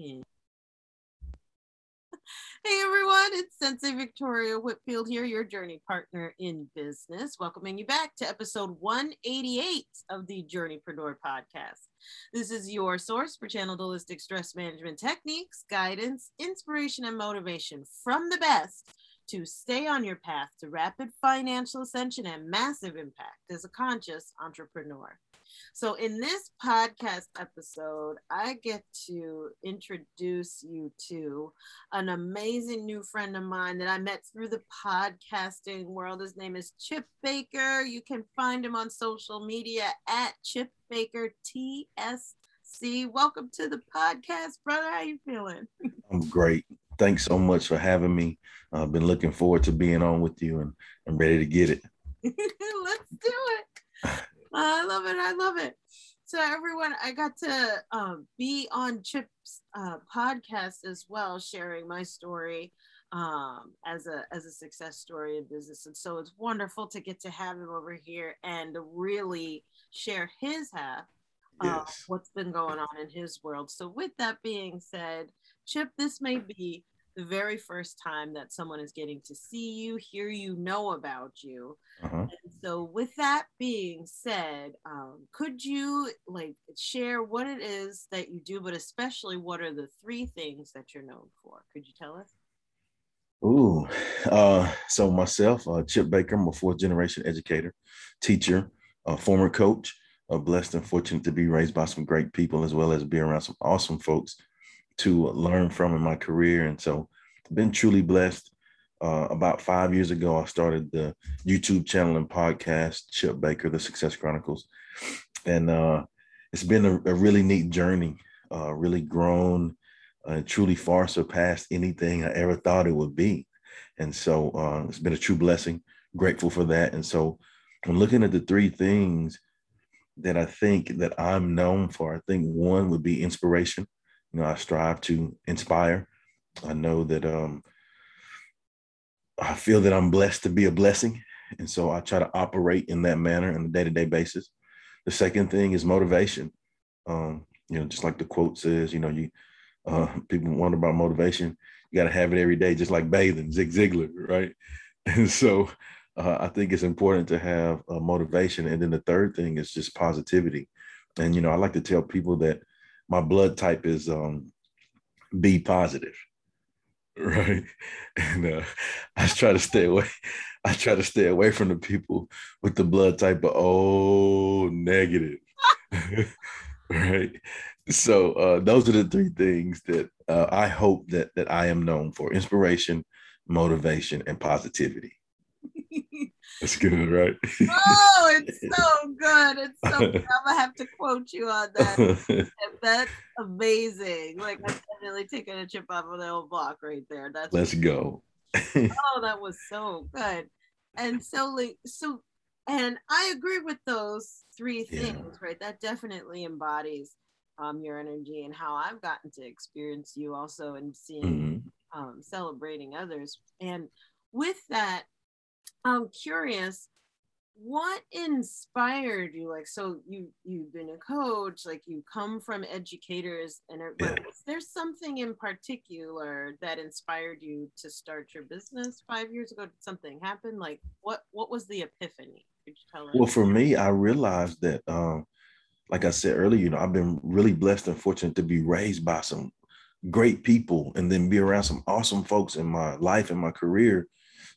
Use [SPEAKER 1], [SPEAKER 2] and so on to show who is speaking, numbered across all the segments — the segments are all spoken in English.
[SPEAKER 1] Hey everyone, it's Sensei Victoria Whitfield here, your journey partner in business, welcoming you back to episode 188 of the Journeypreneur podcast. This is your source for channeled holistic stress management techniques, guidance, inspiration, and motivation from the best to stay on your path to rapid financial ascension and massive impact as a conscious entrepreneur. So, in this podcast episode, I get to introduce you to an amazing new friend of mine that I met through the podcasting world. His name is Chip Baker. You can find him on social media at Chip Baker TSC. Welcome to the podcast, brother. How you feeling?
[SPEAKER 2] I'm great. Thanks so much for having me. I've been looking forward to being on with you and I'm ready to get it.
[SPEAKER 1] Let's do it. I love it. I love it. So everyone, I got to um, be on Chip's uh, podcast as well, sharing my story um, as a as a success story in business, and so it's wonderful to get to have him over here and really share his half of yes. what's been going on in his world. So with that being said, Chip, this may be the very first time that someone is getting to see you, hear you, know about you. Uh-huh. So, with that being said, um, could you like share what it is that you do, but especially what are the three things that you're known for? Could you tell us?
[SPEAKER 2] Ooh, uh, so myself, uh, Chip Baker, I'm a fourth generation educator, teacher, former coach. Uh, blessed and fortunate to be raised by some great people as well as be around some awesome folks to learn from in my career. And so been truly blessed. Uh, about five years ago, I started the YouTube channel and podcast, Chip Baker, The Success Chronicles. And uh, it's been a, a, really neat journey, uh, really grown, uh, truly far surpassed anything I ever thought it would be. And so uh, it's been a true blessing. Grateful for that. And so I'm looking at the three things that I think that I'm known for. I think one would be inspiration. You know, I strive to inspire. I know that um, I feel that I'm blessed to be a blessing. And so I try to operate in that manner on a day to day basis. The second thing is motivation. Um, you know, just like the quote says, you know, you uh, people wonder about motivation. You got to have it every day, just like bathing, Zig Ziglar, right? And so uh, I think it's important to have uh, motivation. And then the third thing is just positivity. And, you know, I like to tell people that my blood type is um, B positive, right? And uh, I try to stay away. I try to stay away from the people with the blood type of oh negative, right? So uh, those are the three things that uh, I hope that that I am known for: inspiration, motivation, and positivity. That's good, right?
[SPEAKER 1] oh, it's so good. It's so good. I'm gonna have to quote you on that. That's amazing. Like I'm definitely taking a chip off of the old block right there. That's
[SPEAKER 2] let's go.
[SPEAKER 1] oh, that was so good. And so like so and I agree with those three things, yeah. right? That definitely embodies um your energy and how I've gotten to experience you also and seeing mm-hmm. um celebrating others. And with that, I'm curious, what inspired you? Like, so you you've been a coach, like you come from educators, and yeah. was there something in particular that inspired you to start your business five years ago? Did something happen? Like, what what was the epiphany? Could you
[SPEAKER 2] tell us? Well, for me, I realized that, um, like I said earlier, you know, I've been really blessed and fortunate to be raised by some great people, and then be around some awesome folks in my life and my career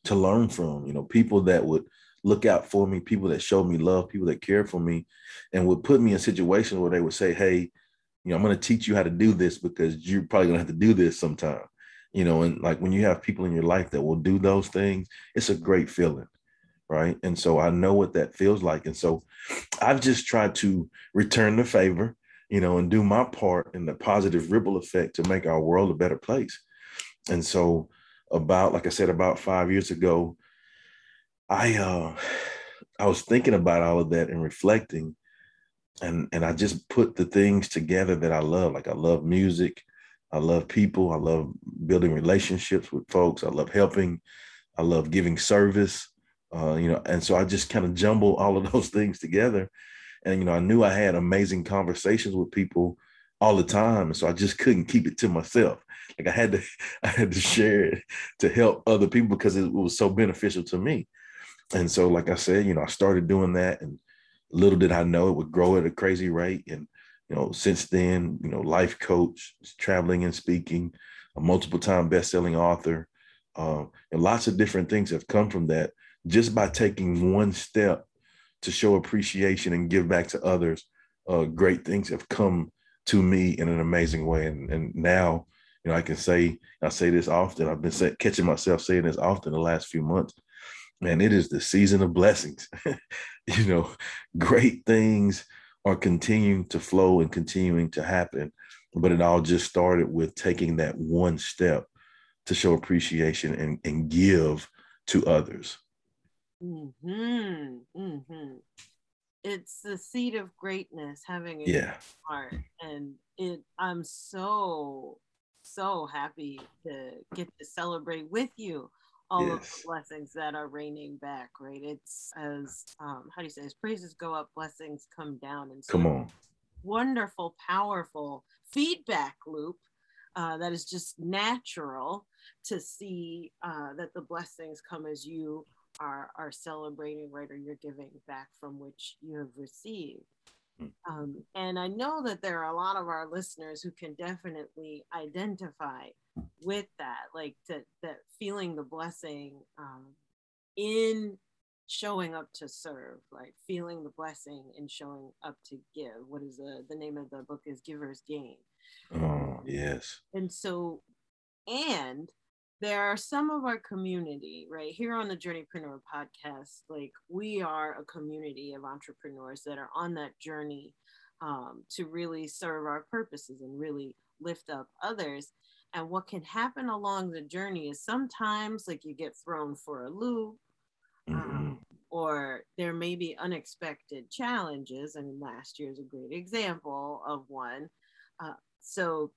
[SPEAKER 2] to learn from, you know, people that would look out for me, people that showed me love, people that cared for me, and would put me in situations where they would say, Hey, you know, I'm going to teach you how to do this because you're probably going to have to do this sometime, you know, and like when you have people in your life that will do those things, it's a great feeling. Right. And so I know what that feels like. And so I've just tried to return the favor, you know, and do my part in the positive ripple effect to make our world a better place. And so about, like I said, about five years ago, I uh, I was thinking about all of that and reflecting, and and I just put the things together that I love. Like I love music, I love people, I love building relationships with folks, I love helping, I love giving service, uh, you know, and so I just kind of jumble all of those things together, and you know, I knew I had amazing conversations with people all the time. And so I just couldn't keep it to myself. Like I had to, I had to share it to help other people because it was so beneficial to me. And so, like I said, you know, I started doing that and little did I know it would grow at a crazy rate. And, you know, since then, you know, life coach, traveling and speaking, a multiple time best-selling author, um, and lots of different things have come from that just by taking one step to show appreciation and give back to others. Uh, great things have come to me in an amazing way. And, and now, you know, I can say, I say this often, I've been say, catching myself saying this often the last few months. Man, it is the season of blessings. you know, great things are continuing to flow and continuing to happen. But it all just started with taking that one step to show appreciation and, and give to others.
[SPEAKER 1] Mm-hmm. Mm-hmm. It's the seed of greatness, having a
[SPEAKER 2] yeah.
[SPEAKER 1] heart, and it. I'm so so happy to get to celebrate with you all yes. of the blessings that are raining back. Right? It's as um, how do you say? As praises go up, blessings come down, and
[SPEAKER 2] so come on,
[SPEAKER 1] wonderful, powerful feedback loop uh, that is just natural to see uh, that the blessings come as you are are celebrating right or you're giving back from which you have received. Hmm. um, and i know that there are a lot of our listeners who can definitely identify with that like that that feeling the blessing um, in showing up to serve like feeling the blessing in showing up to give. What is the the name of the book is giver's gain.
[SPEAKER 2] Oh yes.
[SPEAKER 1] And so and there are some of our community right here on the journeypreneur podcast like we are a community of entrepreneurs that are on that journey um, to really serve our purposes and really lift up others and what can happen along the journey is sometimes like you get thrown for a loop um, mm-hmm. or there may be unexpected challenges and last year is a great example of one uh, so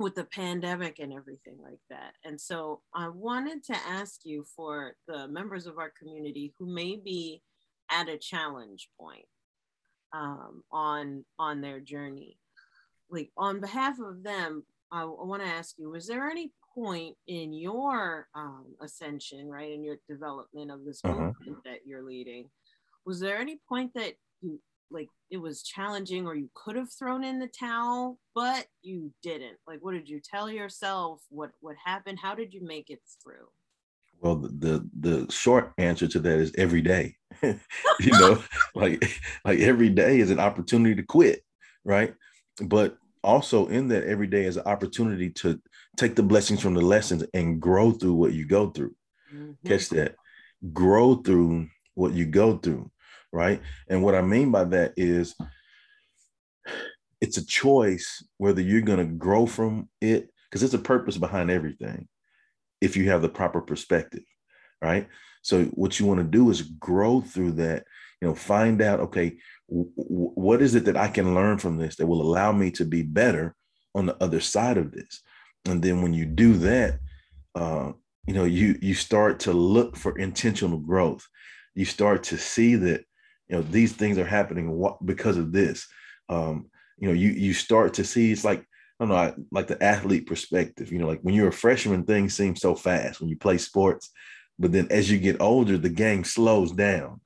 [SPEAKER 1] with the pandemic and everything like that. And so I wanted to ask you for the members of our community who may be at a challenge point um, on on their journey. Like on behalf of them, I, I want to ask you: Was there any point in your um, ascension, right, in your development of this uh-huh. movement that you're leading? Was there any point that you like it was challenging or you could have thrown in the towel but you didn't. Like what did you tell yourself? What what happened? How did you make it through?
[SPEAKER 2] Well the the, the short answer to that is every day. You know like like every day is an opportunity to quit right? But also in that every day is an opportunity to take the blessings from the lessons and grow through what you go through. Mm-hmm. catch that. Grow through what you go through right? And what I mean by that is it's a choice whether you're going to grow from it because it's a purpose behind everything if you have the proper perspective, right? So what you want to do is grow through that, you know, find out okay, w- what is it that I can learn from this that will allow me to be better on the other side of this? And then when you do that, uh, you know, you you start to look for intentional growth. You start to see that you know these things are happening because of this um you know you you start to see it's like I don't know, like the athlete perspective. You know, like when you're a freshman, things seem so fast when you play sports, but then as you get older, the game slows down.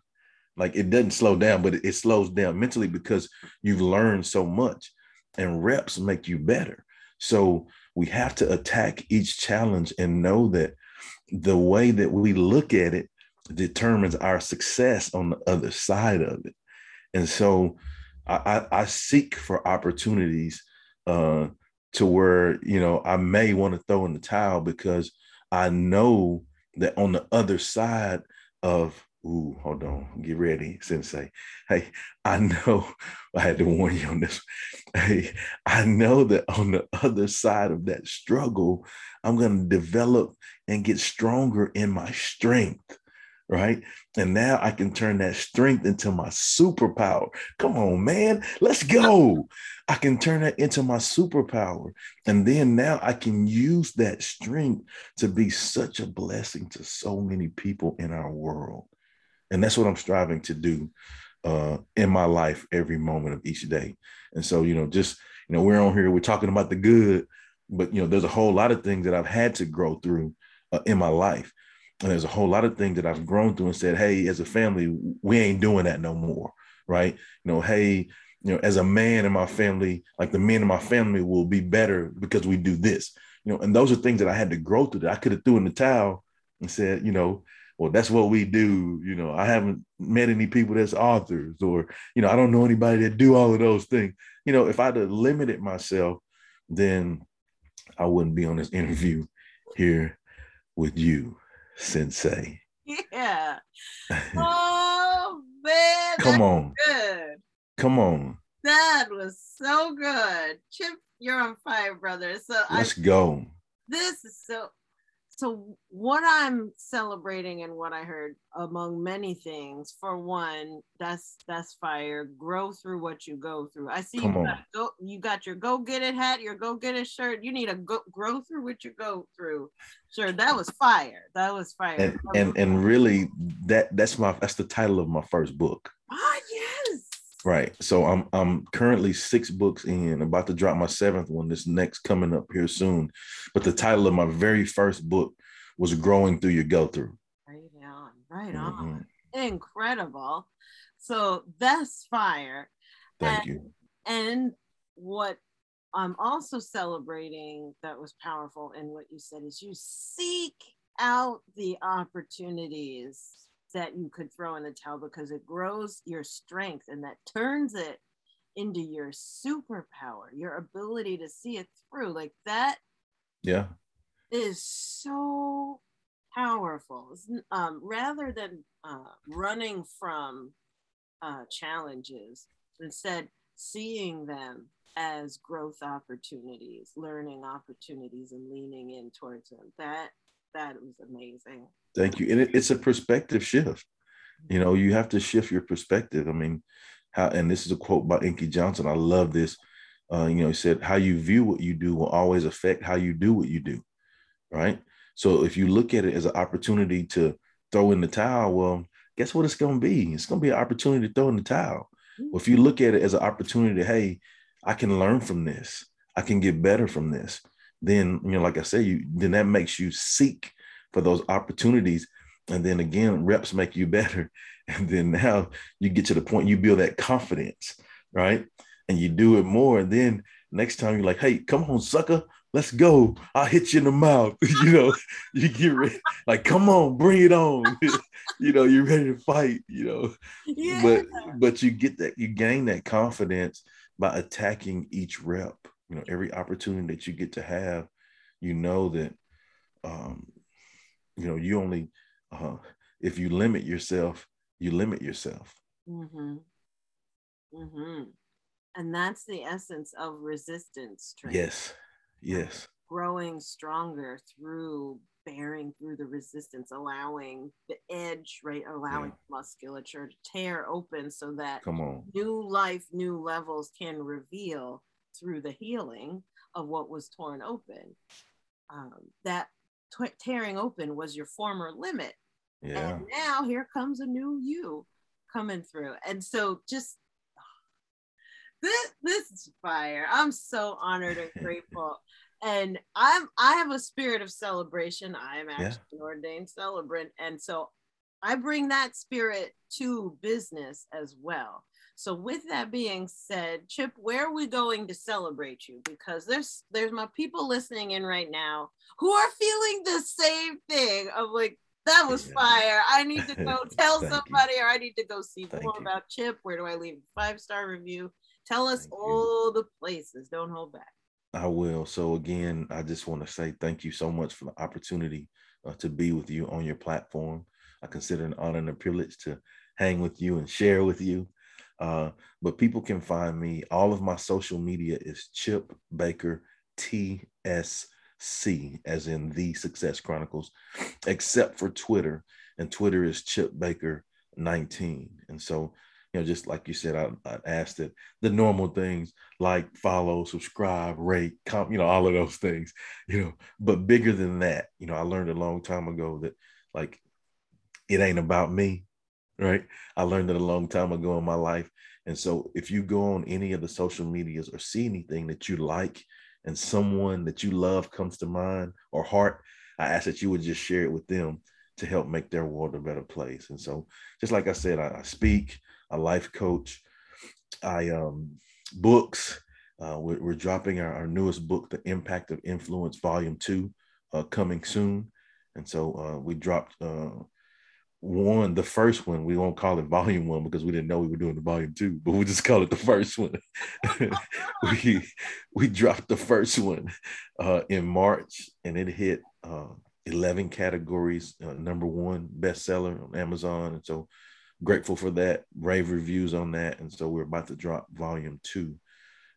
[SPEAKER 2] Like it doesn't slow down, but it, it slows down mentally because you've learned so much, and reps make you better. So we have to attack each challenge and know that the way that we look at it determines our success on the other side of it. And so I, I, I seek for opportunities uh, to where, you know, I may want to throw in the towel because I know that on the other side of Ooh, hold on. Get ready, Sensei. Hey, I know I had to warn you on this. Hey, I know that on the other side of that struggle, I'm going to develop and get stronger in my strength right? And now I can turn that strength into my superpower. Come on, man, let's go. I can turn that into my superpower. And then now I can use that strength to be such a blessing to so many people in our world. And that's what I'm striving to do uh, in my life every moment of each day. And so, you know, just you know, we're on here, we're talking about the good, but you know, there's a whole lot of things that I've had to grow through uh, in my life. And there's a whole lot of things that I've grown through and said, hey, as a family, we ain't doing that no more. Right. You know, hey, you know, as a man in my family, like the men in my family will be better because we do this. You know, and those are things that I had to grow through that I could have threw in the towel and said, you know, well, that's what we do. You know, I haven't met any people that's authors, or you know, I don't know anybody that do all of those things. You know, if I'd have limited myself, then I wouldn't be on this interview here with you, Sensei.
[SPEAKER 1] Yeah. Oh man.
[SPEAKER 2] Come on.
[SPEAKER 1] Good.
[SPEAKER 2] Come on.
[SPEAKER 1] That was so good. Chip, you're on fire, brother. So
[SPEAKER 2] let's
[SPEAKER 1] I,
[SPEAKER 2] go.
[SPEAKER 1] This is so so what i'm celebrating and what i heard among many things for one that's that's fire. Grow through what you go through. I see
[SPEAKER 2] Come
[SPEAKER 1] you got, go, you got your go get it hat your go get it shirt. You need to go grow through what you go through. Sure that was fire. That was fire.
[SPEAKER 2] And and and really that that's my that's the title of my first book. Right. So I'm I'm currently six books in, about to drop my seventh one this next coming up here soon. But the title of my very first book was Growing Through Your Go Through.
[SPEAKER 1] right on right
[SPEAKER 2] Mhm.
[SPEAKER 1] on incredible so that's fire
[SPEAKER 2] Thank
[SPEAKER 1] And-
[SPEAKER 2] you.
[SPEAKER 1] And what I'm also celebrating that was powerful in what you said is you seek out the opportunities that you could throw in the towel because it grows your strength and that turns it into your superpower, your ability to see it through. Like that
[SPEAKER 2] Yeah.
[SPEAKER 1] is so powerful. Um, rather than uh, running from uh, challenges, instead seeing them as growth opportunities, learning opportunities, and leaning in towards them. That that was amazing.
[SPEAKER 2] Thank you. And it, it's a perspective shift. You know, you have to shift your perspective. I mean, how and this is a quote by Inky Johnson. I love this. Uh, you know, he said, How you view what you do will always affect how you do what you do. Right. So if you look at it as an opportunity to throw in the towel, well, guess what it's going to be? It's going to be an opportunity to throw in the towel. Well, if you look at it as an opportunity, to, hey, I can learn from this, I can get better from this, then, you know, like I said, you then that makes you seek for those opportunities. And then again, reps make you better. And then now you get to the point you build that confidence, right? And you do it more. And then next time you're like, hey, come on, sucker, let's go. I'll hit you in the mouth. you know, you get ready, like, come on, bring it on. you know, you're ready to fight, you know.
[SPEAKER 1] Yeah.
[SPEAKER 2] But but you get that, you gain that confidence by attacking each rep. You know, every opportunity that you get to have, you know that um, you know, you only uh if you limit yourself, you limit yourself.
[SPEAKER 1] Mm-hmm. Mm-hmm. And that's the essence of resistance training.
[SPEAKER 2] Yes. Yes.
[SPEAKER 1] growing stronger through bearing through the resistance, allowing the edge, right? Allowing musculature to tear open so that
[SPEAKER 2] Come on.
[SPEAKER 1] new life, new levels can reveal through the healing of what was torn open. Um, that t- tearing open was your former limit.
[SPEAKER 2] Yeah.
[SPEAKER 1] And now here comes a new you coming through. And so just this this is fire. I'm so honored and grateful. And I'm I have a spirit of celebration. I am actually an ordained celebrant. And so I bring that spirit to business as well. So with that being said, Chip, where are we going to celebrate you? Because there's there's my people listening in right now who are feeling the same thing of like that was fire. I need to go tell
[SPEAKER 2] Thank you.
[SPEAKER 1] somebody, or I need to go see
[SPEAKER 2] Thank
[SPEAKER 1] more
[SPEAKER 2] you.
[SPEAKER 1] about Chip. Where do I leave a five star review? Tell us
[SPEAKER 2] Thank you.
[SPEAKER 1] all the places. Don't hold back.
[SPEAKER 2] I will. So again, I just want to say thank you so much for the opportunity uh, to be with you on your platform. I consider it an honor and a privilege to hang with you and share with you. Uh, but people can find me. All of my social media is Chip Baker TSC, as in the Success Chronicles, except for Twitter, and Twitter is Chip Baker 19. And so, you know, just like you said, I, I asked it the normal things like follow, subscribe, rate, comp, you know, all of those things, you know. But bigger than that, you know, I learned a long time ago that like it ain't about me, right? I learned it a long time ago in my life. And so if you go on any of the social medias or see anything that you like and someone that you love comes to mind or heart, I ask that you would just share it with them to help make their world a better place. And so, just like I said, I, I speak, a life coach, I um books. Uh, we're, we're dropping our, our newest book, The Impact of Influence, Volume Two, uh, coming soon. And so uh, we dropped uh, one, the first one. We won't call it Volume One because we didn't know we were doing the Volume Two, but we just call it the first one. we we dropped the first one uh, in March, and it hit uh, 11 categories, uh, number one bestseller on Amazon. And so grateful for that. Rave reviews on that. And so we're about to drop volume two.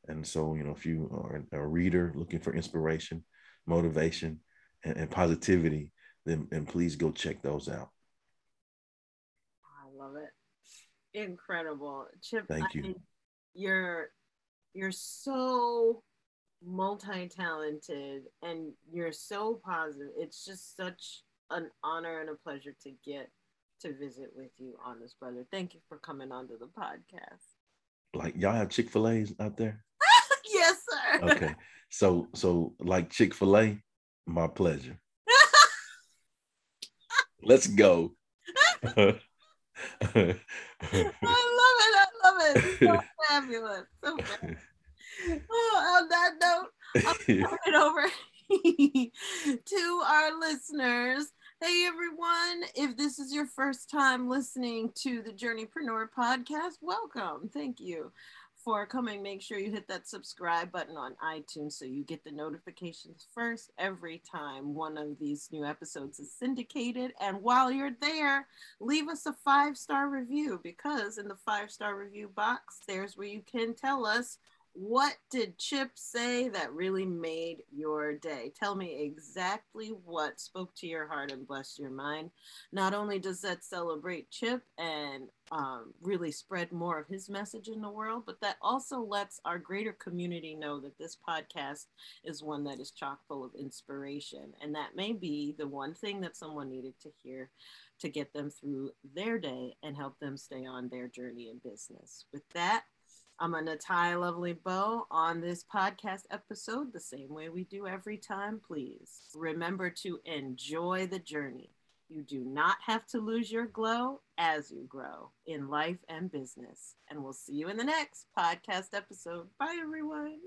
[SPEAKER 2] And so, you know, if you are a reader looking for inspiration, motivation, and, and positivity, then and please go check those out.
[SPEAKER 1] I love it. Incredible. Chip,
[SPEAKER 2] Thank you. I mean,
[SPEAKER 1] you're you're so multi-talented and you're so positive. It's just such an honor and a pleasure to get to visit with you on this, brother. Thank you for coming onto the podcast.
[SPEAKER 2] Like y'all have Chick-fil-A's out there?
[SPEAKER 1] yes, sir.
[SPEAKER 2] Okay. So so like Chick-fil-A, my pleasure. Let's go.
[SPEAKER 1] I love it. I love it. So fabulous. So fabulous. oh, on that note, I'll turn it over to our listeners. Hey everyone, if this is your first time listening to the Journeypreneur podcast, welcome. Thank you for coming. Make sure you hit that subscribe button on iTunes so you get the notifications first every time one of these new episodes is syndicated. And while you're there, leave us a five star review because in the five star review box, there's where you can tell us what did Chip say that really made your day? Tell me exactly what spoke to your heart and blessed your mind. Not only does that celebrate Chip and um, really spread more of his message in the world, but that also lets our greater community know that this podcast is one that is chock full of inspiration. And that may be the one thing that someone needed to hear to get them through their day and help them stay on their journey in business. With that, I'm a lovely bow on this podcast episode the same way we do every time. Please remember to enjoy the journey. You do not have to lose your glow as you grow in life and business. And we'll see you in the next podcast episode. Bye, everyone.